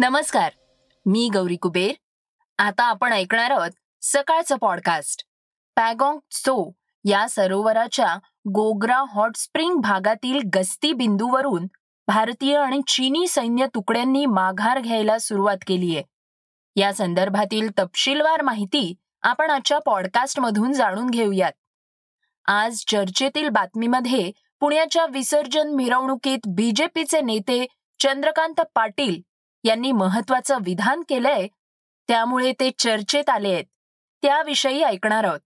नमस्कार मी गौरी कुबेर. आता आपण ऐकणार आहोत सकाळचं पॉडकास्ट पॅगॉंग सो या सरोवराच्या गोग्रा हॉट स्प्रिंग भागातील गस्ती बिंदूवरून भारतीय आणि चीनी सैन्य तुकड्यांनी माघार घ्यायला सुरुवात केली आहे. या संदर्भातील तपशीलवार माहिती आपण आजच्या पॉडकास्टमधून जाणून घेऊयात. आज चर्चेतील बातमीमध्ये पुण्याच्या विसर्जन मिरवणुकीत बीजेपीचे नेते चंद्रकांत पाटील यांनी महत्वाचं विधान केलंय त्यामुळे ते चर्चेत आले आहेत. त्याविषयी ऐकणार आहोत.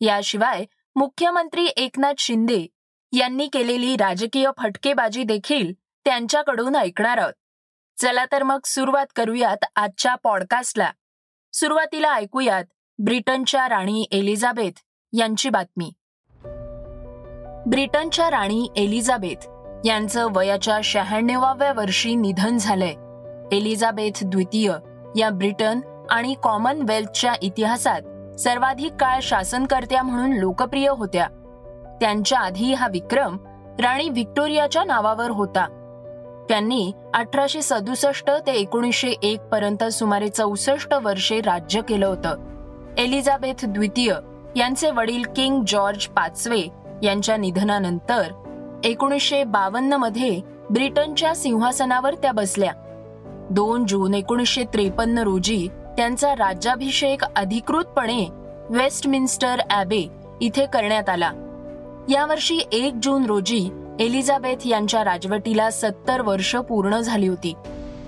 याशिवाय मुख्यमंत्री एकनाथ शिंदे यांनी केलेली राजकीय फटकेबाजी देखील त्यांच्याकडून ऐकणार आहोत. चला तर मग सुरुवात करूयात आजच्या पॉडकास्टला. सुरुवातीला ऐकूयात ब्रिटनच्या राणी एलिझाबेथ यांची बातमी. ब्रिटनच्या राणी एलिझाबेथ यांचं वयाच्या शहाण्णवाव्या वर्षी निधन झालंय. एलिझाबेथ द्वितीय या ब्रिटन आणि कॉमनवेल्थच्या इतिहासात सर्वाधिक काळ शासनकर्त्या म्हणून लोकप्रिय होत्या. त्यांच्या आधी हा विक्रम राणी व्हिक्टोरियाच्या नावावर होता. त्यांनी अठराशे सदुसष्ट ते एकोणीसशे एक पर्यंत सुमारे चौसष्ट वर्षे राज्य केलं होतं. एलिझाबेथ द्वितीय यांचे वडील किंग जॉर्ज पाचवे यांच्या निधनानंतर एकोणीसशे बावन्नमध्ये ब्रिटनच्या सिंहासनावर त्या बसल्या. दोन जून एकोणीसशे त्रेपन्न रोजी त्यांचा राज्याभिषेक अधिकृतपणे वेस्टमिन्स्टर ॲबे इथे करण्यात आला. यावर्षी एक जून रोजी एलिझाबेथ यांच्या राजवटीला सत्तर वर्ष पूर्ण झाली होती.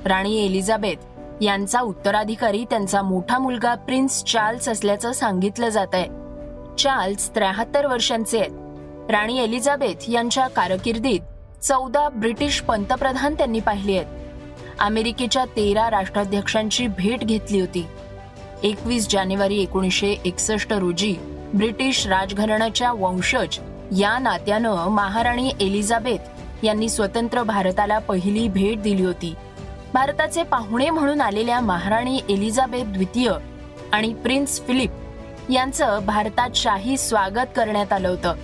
राणी एलिझाबेथ यांचा उत्तराधिकारी त्यांचा मोठा मुलगा प्रिन्स चार्ल्स असल्याचं सांगितलं जात आहे चार्ल्स त्र्याहत्तर वर्षांचे आहेत. राणी एलिझाबेथ यांच्या कारकिर्दीत चौदा ब्रिटिश पंतप्रधान त्यांनी पाहिली आहेत. अमेरिकेच्या तेरा राष्ट्राध्यक्षांची भेट घेतली होती. एकवीस जानेवारी एकोणीसशे एकसष्ट रोजी ब्रिटिश राजघराण्याच्या वंशज या नात्यानं महाराणी एलिझाबेथ यांनी स्वतंत्र भारताला पहिली भेट दिली होती. भारताचे पाहुणे म्हणून आलेल्या महाराणी एलिझाबेथ द्वितीय आणि प्रिन्स फिलिप यांचं भारतात शाही स्वागत करण्यात आलं होतं.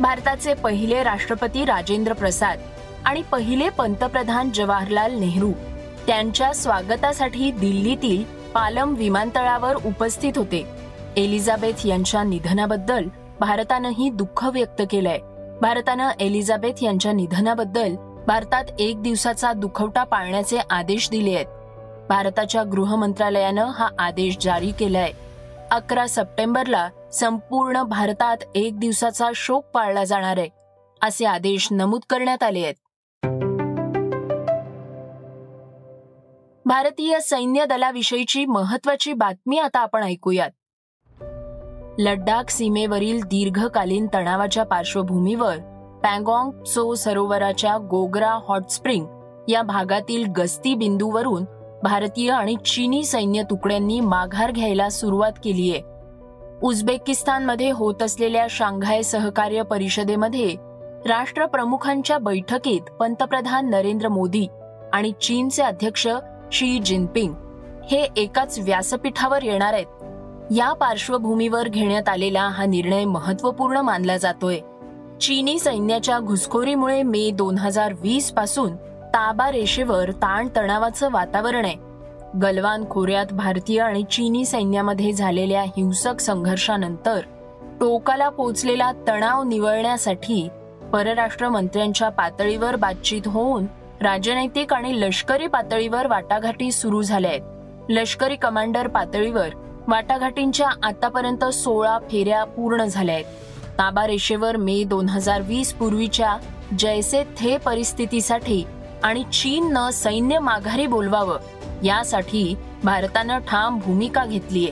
भारताचे पहिले राष्ट्रपती राजेंद्र प्रसाद आणि पहिले पंतप्रधान जवाहरलाल नेहरू त्यांच्या स्वागतासाठी दिल्लीतील पालम विमानतळावर उपस्थित होते. एलिझाबेथ यांच्या निधनाबद्दल भारतानंही दुःख व्यक्त केलंय. भारतानं एलिझाबेथ यांच्या निधनाबद्दल भारतात एक दिवसाचा दुखवटा पाळण्याचे आदेश दिले आहेत. भारताच्या गृह मंत्रालयानं हा आदेश जारी केलाय. अकरा सप्टेंबरला संपूर्ण भारतात एक दिवसाचा शोक पाळला जाणार आहे असे आदेश नमूद करण्यात आले आहेत. भारतीय सैन्य दलाविषयीची महत्वाची बातमी आता आपण ऐकूयात. लडाख सीमेवरील दीर्घकालीन तणावाच्या पार्श्वभूमीवर पँगॉंग सो सरोवराच्या गोग्रा हॉट स्प्रिंग या भागातील गस्ती बिंदूवरून भारतीय आणि चीनी सैन्य तुकड्यांनी माघार घ्यायला सुरुवात केलीय उझबेकिस्तानमध्ये होत असलेल्या शांघाय सहकार्य परिषदेमध्ये राष्ट्रप्रमुखांच्या बैठकीत पंतप्रधान नरेंद्र मोदी आणि चीनचे अध्यक्ष शी जिनपिंग हे एकाच व्यासपीठावर येणार आहेत. या पार्श्वभूमीवर घेण्यात आलेला हा निर्णय महत्त्वपूर्ण मानला जातोय. चीनी सैन्याच्या घुसखोरीमुळे मे दोन हजार वीसपासून ताबा रेषेवर ताणतणावाचं वातावरण आहे. गलवान खोऱ्यात भारतीय आणि चीनी सैन्यामध्ये झालेल्या हिंसक संघर्षानंतर टोकाला पोचलेला तणाव निवळण्यासाठी परराष्ट्र मंत्र्यांच्या पातळीवर बातचीत होऊन राजनैतिक आणि लष्करी पातळीवर वाटाघाटी सुरू झाल्या आहेत. लष्करी कमांडर पातळीवर वाटाघाटींच्या आतापर्यंत सोळा फेऱ्या पूर्ण झाल्या आहेत. ताबा रेषेवर मे दोन हजार वीस पूर्वीच्या जैसे थे परिस्थितीसाठी आणि चीननं सैन्य माघारी बोलवावं यासाठी भारतानं ठाम भूमिका घेतलीय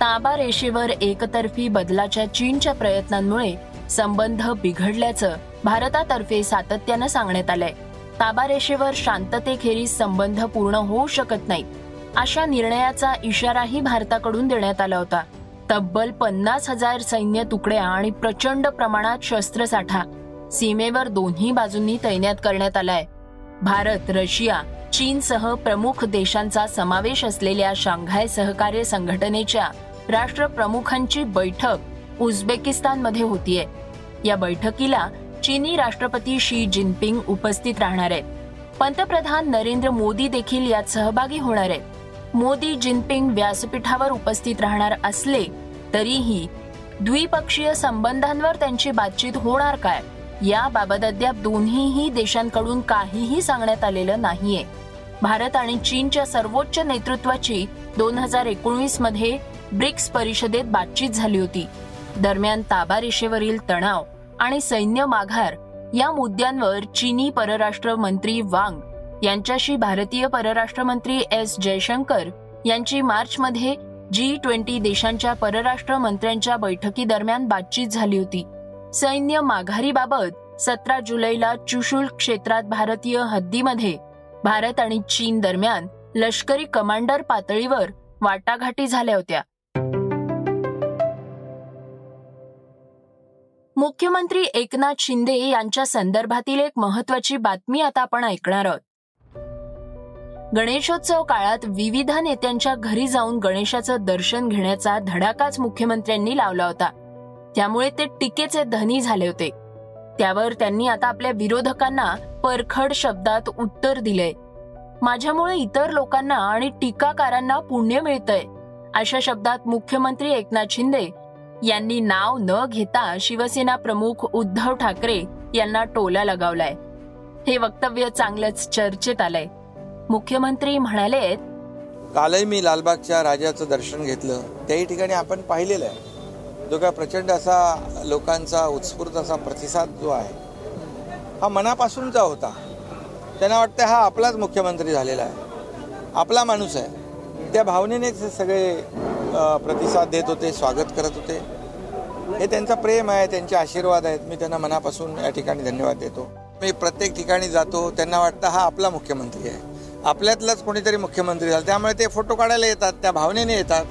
ताबा रेषेवर एकतर्फी बदलाच्या चीनच्या प्रयत्नांमुळे संबंध बिघडल्याचं भारतातर्फे सातत्यानं सांगण्यात आलंय. ताबारेषेवर शांततेखेरीज संबंध पूर्ण होऊ शकत नाहीत. अशा निर्णयाचा इशाराही भारताकडून देण्यात आला होता. तब्बल पन्नास हजार सैन्य तुकड्या आणि प्रचंड प्रमाणात शस्त्रसाठा सीमेवर दोन्ही बाजूंनी तैनात करण्यात आलाय. भारत रशिया चीनसह प्रमुख देशांचा समावेश असलेल्या शांघाय सहकार्य संघटनेच्या राष्ट्रप्रमुखांची बैठक उझबेकिस्तानमध्ये होतीये. या बैठकीला चीनी राष्ट्रपती शी जिनपिंग उपस्थित राहणार आहेत. पंतप्रधान नरेंद्र मोदी देखील यात सहभागी होणार आहेत. मोदी जिनपिंग व्यासपीठावर उपस्थित राहणार असले तरीही द्विपक्षीय संबंधांवर त्यांची बातचीत होणार काय याबाबत अद्याप दोन्हीही देशांकडून काहीही सांगण्यात आलेलं नाहीये. भारत आणि चीनच्या सर्वोच्च नेतृत्वाची दोन हजार एकोणीसमध्ये ब्रिक्स परिषदेत बातचीत झाली होती. दरम्यान ताबा रेषेवरील तणाव आणि सैन्य माघार या मुद्द्यांवर चीनी परराष्ट्र मंत्री वांग यांच्याशी भारतीय परराष्ट्र मंत्री एस जयशंकर यांची मार्चमध्ये जी ट्वेंटी देशांच्या परराष्ट्र मंत्र्यांच्या बैठकीदरम्यान बातचीत झाली होती. सैन्य माघारीबाबत सतरा जुलैला चुशुल क्षेत्रात भारतीय हद्दीमध्ये भारत आणि चीन दरम्यान लष्करी कमांडर पातळीवर वाटाघाटी झाल्या होत्या. मुख्यमंत्री एकनाथ शिंदे यांच्या संदर्भातील एक महत्वाची बातमी आता आपण ऐकणार आहोत. गणेशोत्सव काळात विविध नेत्यांच्या घरी जाऊन गणेशाचं दर्शन घेण्याचा धडाकाच मुख्यमंत्र्यांनी लावला होता. त्यामुळे ते टीकेचे धनी झाले होते. त्यावर त्यांनी आता आपल्या विरोधकांना परखड शब्दात उत्तर दिलंय. माझ्यामुळे इतर लोकांना आणि टीकाकारांना पुण्य मिळतंय अशा शब्दात मुख्यमंत्री एकनाथ शिंदे यांनी नाव न घेता शिवसेना प्रमुख उद्धव ठाकरे यांना टोला लगावलाय. हे वक्तव्य चांगलंच चर्चेत आलंय. मुख्यमंत्री म्हणाले कालही मी लालबागच्या राजाचं दर्शन घेतलं. त्याही ठिकाणी आपण पाहिलेलं आहे. जो काय प्रचंड असा लोकांचा उत्स्फूर्त असा प्रतिसाद जो आहे हा मनापासूनचा होता. त्यांना वाटतं हा आपलाच मुख्यमंत्री झालेला आहे. आपला माणूस आहे. त्या भावनेनेच हे सगळे प्रतिसाद देत होते स्वागत करत होते. हे त्यांचा प्रेम आहे त्यांचे आशीर्वाद आहेत. मी त्यांना मनापासून या ठिकाणी धन्यवाद देतो. मी प्रत्येक ठिकाणी जातो त्यांना वाटतं हा आपला मुख्यमंत्री आहे. आपल्यातलाच कोणीतरी मुख्यमंत्री झाला. त्यामुळे ते फोटो काढायला येतात त्या भावनेने येतात.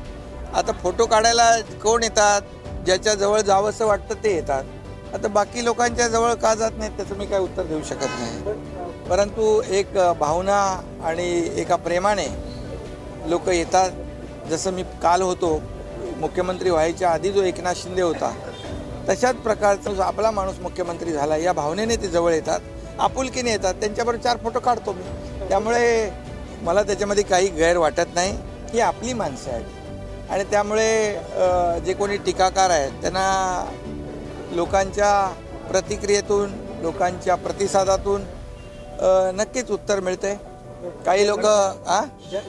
आता फोटो काढायला कोण येतात? ज्याच्याजवळ जावंसं वाटतं ते येतात. आता बाकी लोकांच्या जवळ का जात नाहीत त्याचं मी काय उत्तर देऊ शकत नाही. परंतु एक भावना आणि एका प्रेमाने लोक येतात. जसं मी काल होतो मुख्यमंत्री व्हायच्या आधी जो एकनाथ शिंदे होता तशाच प्रकारचा जो आपला माणूस मुख्यमंत्री झाला या भावनेने ते जवळ येतात आपुलकीने येतात. त्यांच्याबरोबर चार फोटो काढतो मी. त्यामुळे मला त्याच्यामध्ये काही गैर वाटत नाही. ही आपली माणसं आहेत. आणि त्यामुळे जे कोणी टीकाकार आहेत त्यांना लोकांच्या प्रतिक्रियेतून लोकांच्या प्रतिसादातून नक्कीच उत्तर मिळते काही लोक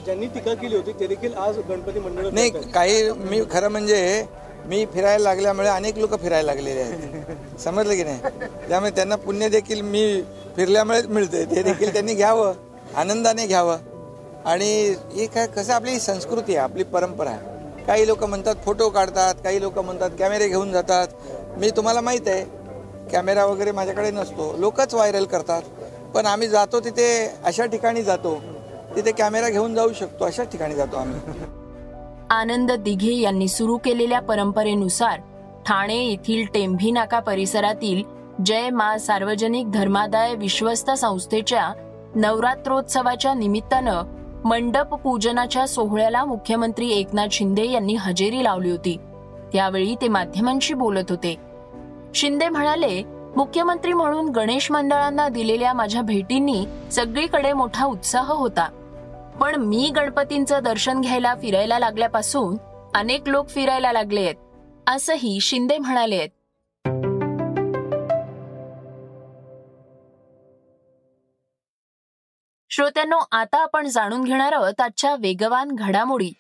ज्यांनी टीका केली होती ते देखील आज गणपती मंडळ नाही काही मी खरं म्हणजे मी फिरायला लागल्यामुळे अनेक लोक फिरायला लागलेले आहेत. समजलं की नाही? त्यामुळे त्यांना पुण्य देखील मी फिरल्यामुळेच मिळते ते देखील त्यांनी घ्यावं आनंदाने घ्यावं. आणि हे काय कसं आपली संस्कृती आहे आपली परंपरा आहे. काही लोक म्हणतात फोटो काढतात काही लोक म्हणतात कॅमेरे घेऊन जातात. मी तुम्हाला माहीत आहे कॅमेरा वगैरे माझ्याकडे नसतो. लोकच व्हायरल करतात. पण आम्ही जातो तिथे अशा ठिकाणी जातो. तिथे कॅमेरा घेऊन जाऊ शकतो अशा ठिकाणी जातो आम्ही. आनंद दिघे यांनी सुरू केलेल्या परंपरेनुसार ठाणे येथील टेंभी नाका परिसरातील जय मा सार्वजनिक धर्मादाय विश्वस्त संस्थेच्या नवरात्रोत्सवाच्या निमित्तानं मंडप पूजनाच्या सोहळ्याला मुख्यमंत्री एकनाथ शिंदे यांनी हजेरी लावली होती. त्यावेळी ते माध्यमांशी बोलत होते. शिंदे म्हणाले मुख्यमंत्री म्हणून गणेश मंडळांना दिलेल्या माझ्या भेटींनी सगळीकडे मोठा उत्साह होता. पण मी गणपतींचं दर्शन घ्यायला फिरायला लागल्यापासून अनेक लोक फिरायला लागले आहेत असंही शिंदे म्हणाले आहेत श्रोत्यांनो आता आपण जाणून घेणार आहोत आजच्या वेगवान घडामोडी.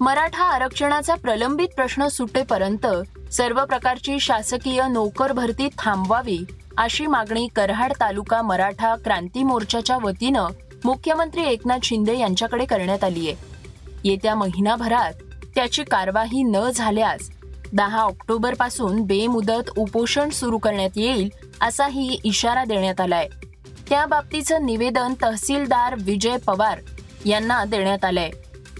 मराठा आरक्षणाचा प्रलंबित प्रश्न सुटेपर्यंत सर्व प्रकारची शासकीय नोकर भरती थांबवावी अशी मागणी कराड तालुका मराठा क्रांती मोर्चाच्या वतीनं मुख्यमंत्री एकनाथ शिंदे यांच्याकडे करण्यात आली आहे. येत्या महिनाभरात त्याची कारवाई न झाल्यास दहा ऑक्टोबरपासून बेमुदत उपोषण सुरू करण्यात येईल असाही इशारा देण्यात आलाय. त्या बाबतीचं निवेदन तहसीलदार विजय पवार यांना देण्यात आलंय.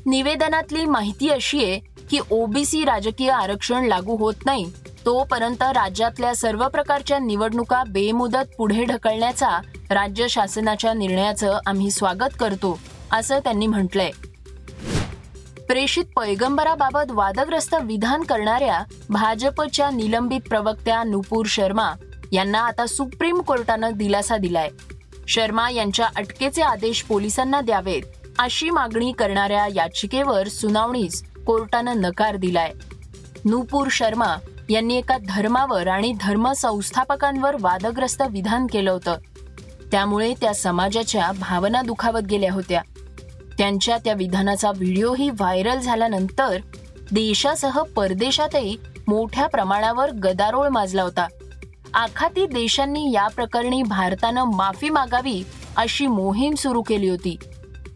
निवेदनातली माहिती अशी आहे की ओबीसी राजकीय आरक्षण लागू होत नाही. तोपर्यंत राज्यातल्या सर्व प्रकारच्या निवडणुका बेमुदत पुढे ढकलण्याचा राज्य शासनाच्या निर्णयाचं आम्ही स्वागत करतो असं त्यांनी म्हटलंय. प्रेषित पैगंबराबाबत वादग्रस्त विधान करणाऱ्या भाजपच्या निलंबित प्रवक्त्या नुपूर शर्मा यांना आता सुप्रीम कोर्टानं दिलासा दिलाय. शर्मा यांच्या अटकेचे आदेश पोलिसांना द्यावेत. अशी मागणी करणाऱ्या याचिकेवर सुनावणीस कोर्टानं नकार दिलाय. नूपूर शर्मा यांनी एका धर्मावर आणि धर्म संस्थापकांवर वादग्रस्त विधान केलं होतं. त्यामुळे त्या समाजाच्या भावना दुखावत गेल्या होत्या. त्यांच्या त्या विधानाचा व्हिडिओही व्हायरल झाल्यानंतर देशासह परदेशातही मोठ्या प्रमाणावर गदारोळ माजला होता. आखाती देशांनी या प्रकरणी भारतानं माफी मागावी अशी मोहीम सुरू केली होती.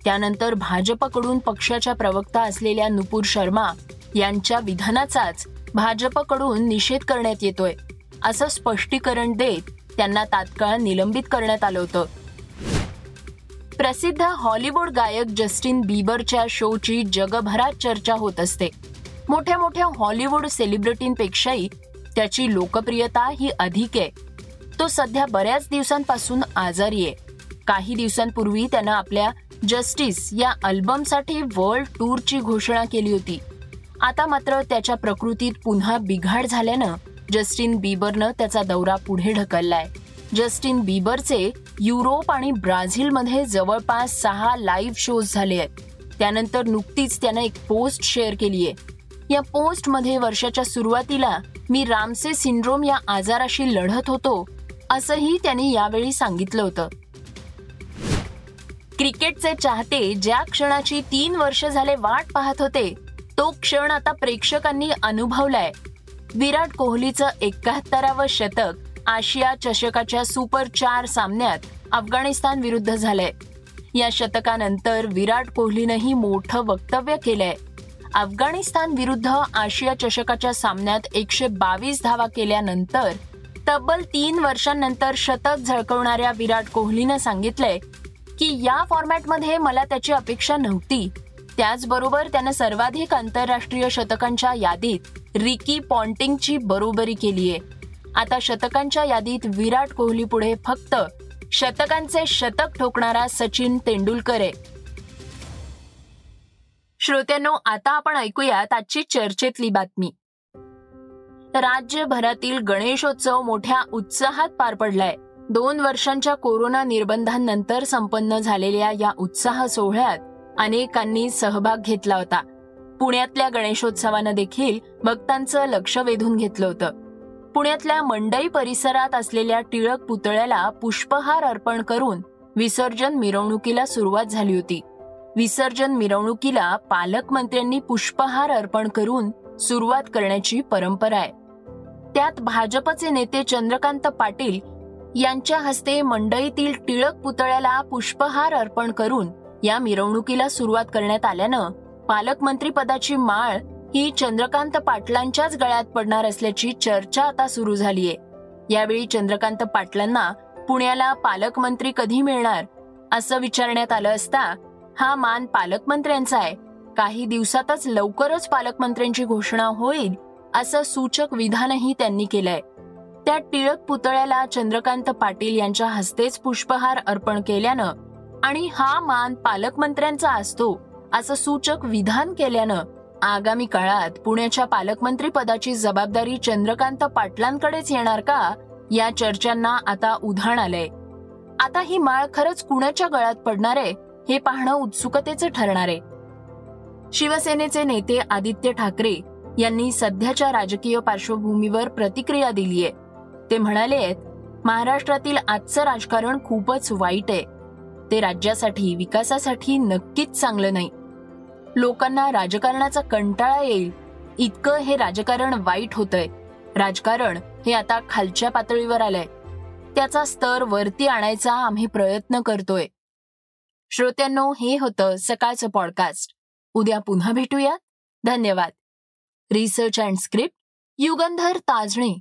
त्यानंतर भाजपकडून पक्षाच्या प्रवक्ता असलेल्या नुपूर शर्मा यांच्या विधानाचाच भाजपकडून निषेध करण्यात येतोय असं स्पष्टीकरण देत त्यांना तात्काळ निलंबित करण्यात आलं होतं. प्रसिद्ध हॉलिवूड गायक जस्टिन बिबरच्या शोची जगभरात चर्चा होत असते. मोठ्या मोठ्या हॉलिवूड सेलिब्रिटींपेक्षाही त्याची लोकप्रियता ही अधिक आहे. तो सध्या बऱ्याच दिवसांपासून आजारी आहे. काही दिवसांपूर्वी त्यानं आपल्या जस्टिस या अल्बमसाठी वर्ल्ड टूरची घोषणा केली होती. आता मात्र त्याच्या प्रकृतीत पुन्हा बिघाड झाल्यानं जस्टिन बीबरनं त्याचा दौरा पुढे ढकललाय. जस्टिन बीबरचे युरोप आणि ब्राझीलमध्ये जवळपास सहा लाईव्ह शोज झाले आहेत. त्यानंतर नुकतीच त्यानं एक पोस्ट शेअर केली आहे या पोस्टमध्ये वर्षाच्या सुरुवातीला मी रामसे सिंड्रोम या आजाराशी लढत होतो असंही त्यांनी यावेळी सांगितलं होतं. क्रिकेटचे चाहते ज्या क्षणाची तीन वर्ष झाले वाट पाहत होते तो क्षण आता प्रेक्षकांनी अनुभवलाय. विराट कोहलीचं एकाहत्तरावं शतक आशिया चषकाच्या सुपर चार सामन्यात अफगाणिस्तान विरुद्ध झालंय. या शतकानंतर विराट कोहलीनंही मोठं वक्तव्य केलंय. अफगाणिस्तान विरुद्ध आशिया चषकाच्या सामन्यात एकशे बावीस धावा केल्यानंतर तब्बल तीन वर्षांनंतर शतक झळकवणाऱ्या विराट कोहलीनं सांगितलंय की या फॉर्मॅटमध्ये मला त्याची अपेक्षा नव्हती. त्याचबरोबर त्यानं सर्वाधिक आंतरराष्ट्रीय शतकांच्या यादीत रिकी पॉन्टिंगची बरोबरी केली आहे. आता शतकांच्या यादीत विराट कोहली पुढे फक्त शतकांचे शतक ठोकणारा सचिन तेंडुलकर आहे. श्रोत्यांनो आता आपण ऐकूयात आजची चर्चेतली बातमी. राज्यभरातील गणेशोत्सव मोठ्या उत्साहात पार पडलाय. दोन वर्षांच्या कोरोना निर्बंधांनंतर संपन्न झालेल्या या उत्साह सोहळ्यात अनेकांनी सहभाग घेतला होता. पुण्यातल्या गणेशोत्सवानं देखील भक्तांचं लक्ष वेधून घेतलं होतं. पुण्यातल्या मंडई परिसरात असलेल्या टिळक पुतळ्याला पुष्पहार अर्पण करून विसर्जन मिरवणुकीला सुरुवात झाली होती. विसर्जन मिरवणुकीला पालकमंत्र्यांनी पुष्पहार अर्पण करून सुरुवात करण्याची परंपरा आहे. त्यात भाजपचे नेते चंद्रकांत पाटील यांच्या हस्ते मंडईतील टिळक पुतळ्याला पुष्पहार अर्पण करून या मिरवणुकीला सुरुवात करण्यात आल्यानं पालकमंत्री पदाची माळ ही चंद्रकांत पाटलांच्याच गळ्यात पडणार असल्याची चर्चा आता सुरू झालीय. यावेळी चंद्रकांत पाटलांना पुण्याला पालकमंत्री कधी मिळणार असं विचारण्यात आलं असता हा मान पालकमंत्र्यांचा आहे. काही दिवसातच लवकरच पालकमंत्र्यांची घोषणा होईल असं सूचक विधानही त्यांनी केलंय. त्या टिळक पुतळ्याला चंद्रकांत पाटील यांच्या हस्तेच पुष्पहार अर्पण केल्यानं आणि हा मान पालकमंत्र्यांचा असतो असं सूचक विधान केल्यानं आगामी काळात पुण्याच्या पालकमंत्री पदाची जबाबदारी चंद्रकांत पाटलांकडेच येणार का या चर्चांना आता उधाण आलंय. आता ही माळ खरंच कुणाच्या गळ्यात पडणार आहे हे पाहणं उत्सुकतेचं ठरणार. आहे शिवसेनेचे नेते आदित्य ठाकरे यांनी सध्याच्या राजकीय पार्श्वभूमीवर प्रतिक्रिया दिलीय. ते म्हणाले आहेत महाराष्ट्रातील आजचं राजकारण खूपच वाईट आहे. ते राज्यासाठी विकासासाठी नक्कीच चांगलं नाही. लोकांना राजकारणाचा कंटाळा येईल. इतकं हे राजकारण वाईट होतंय. राजकारण हे आता खालच्या पातळीवर आलंय. त्याचा स्तर वरती आणायचा आम्ही प्रयत्न करतोय. श्रोत्यांनो हे होतं सकाळचं पॉडकास्ट उद्या पुन्हा भेटूया धन्यवाद. Research and script Yugandhar Tajane.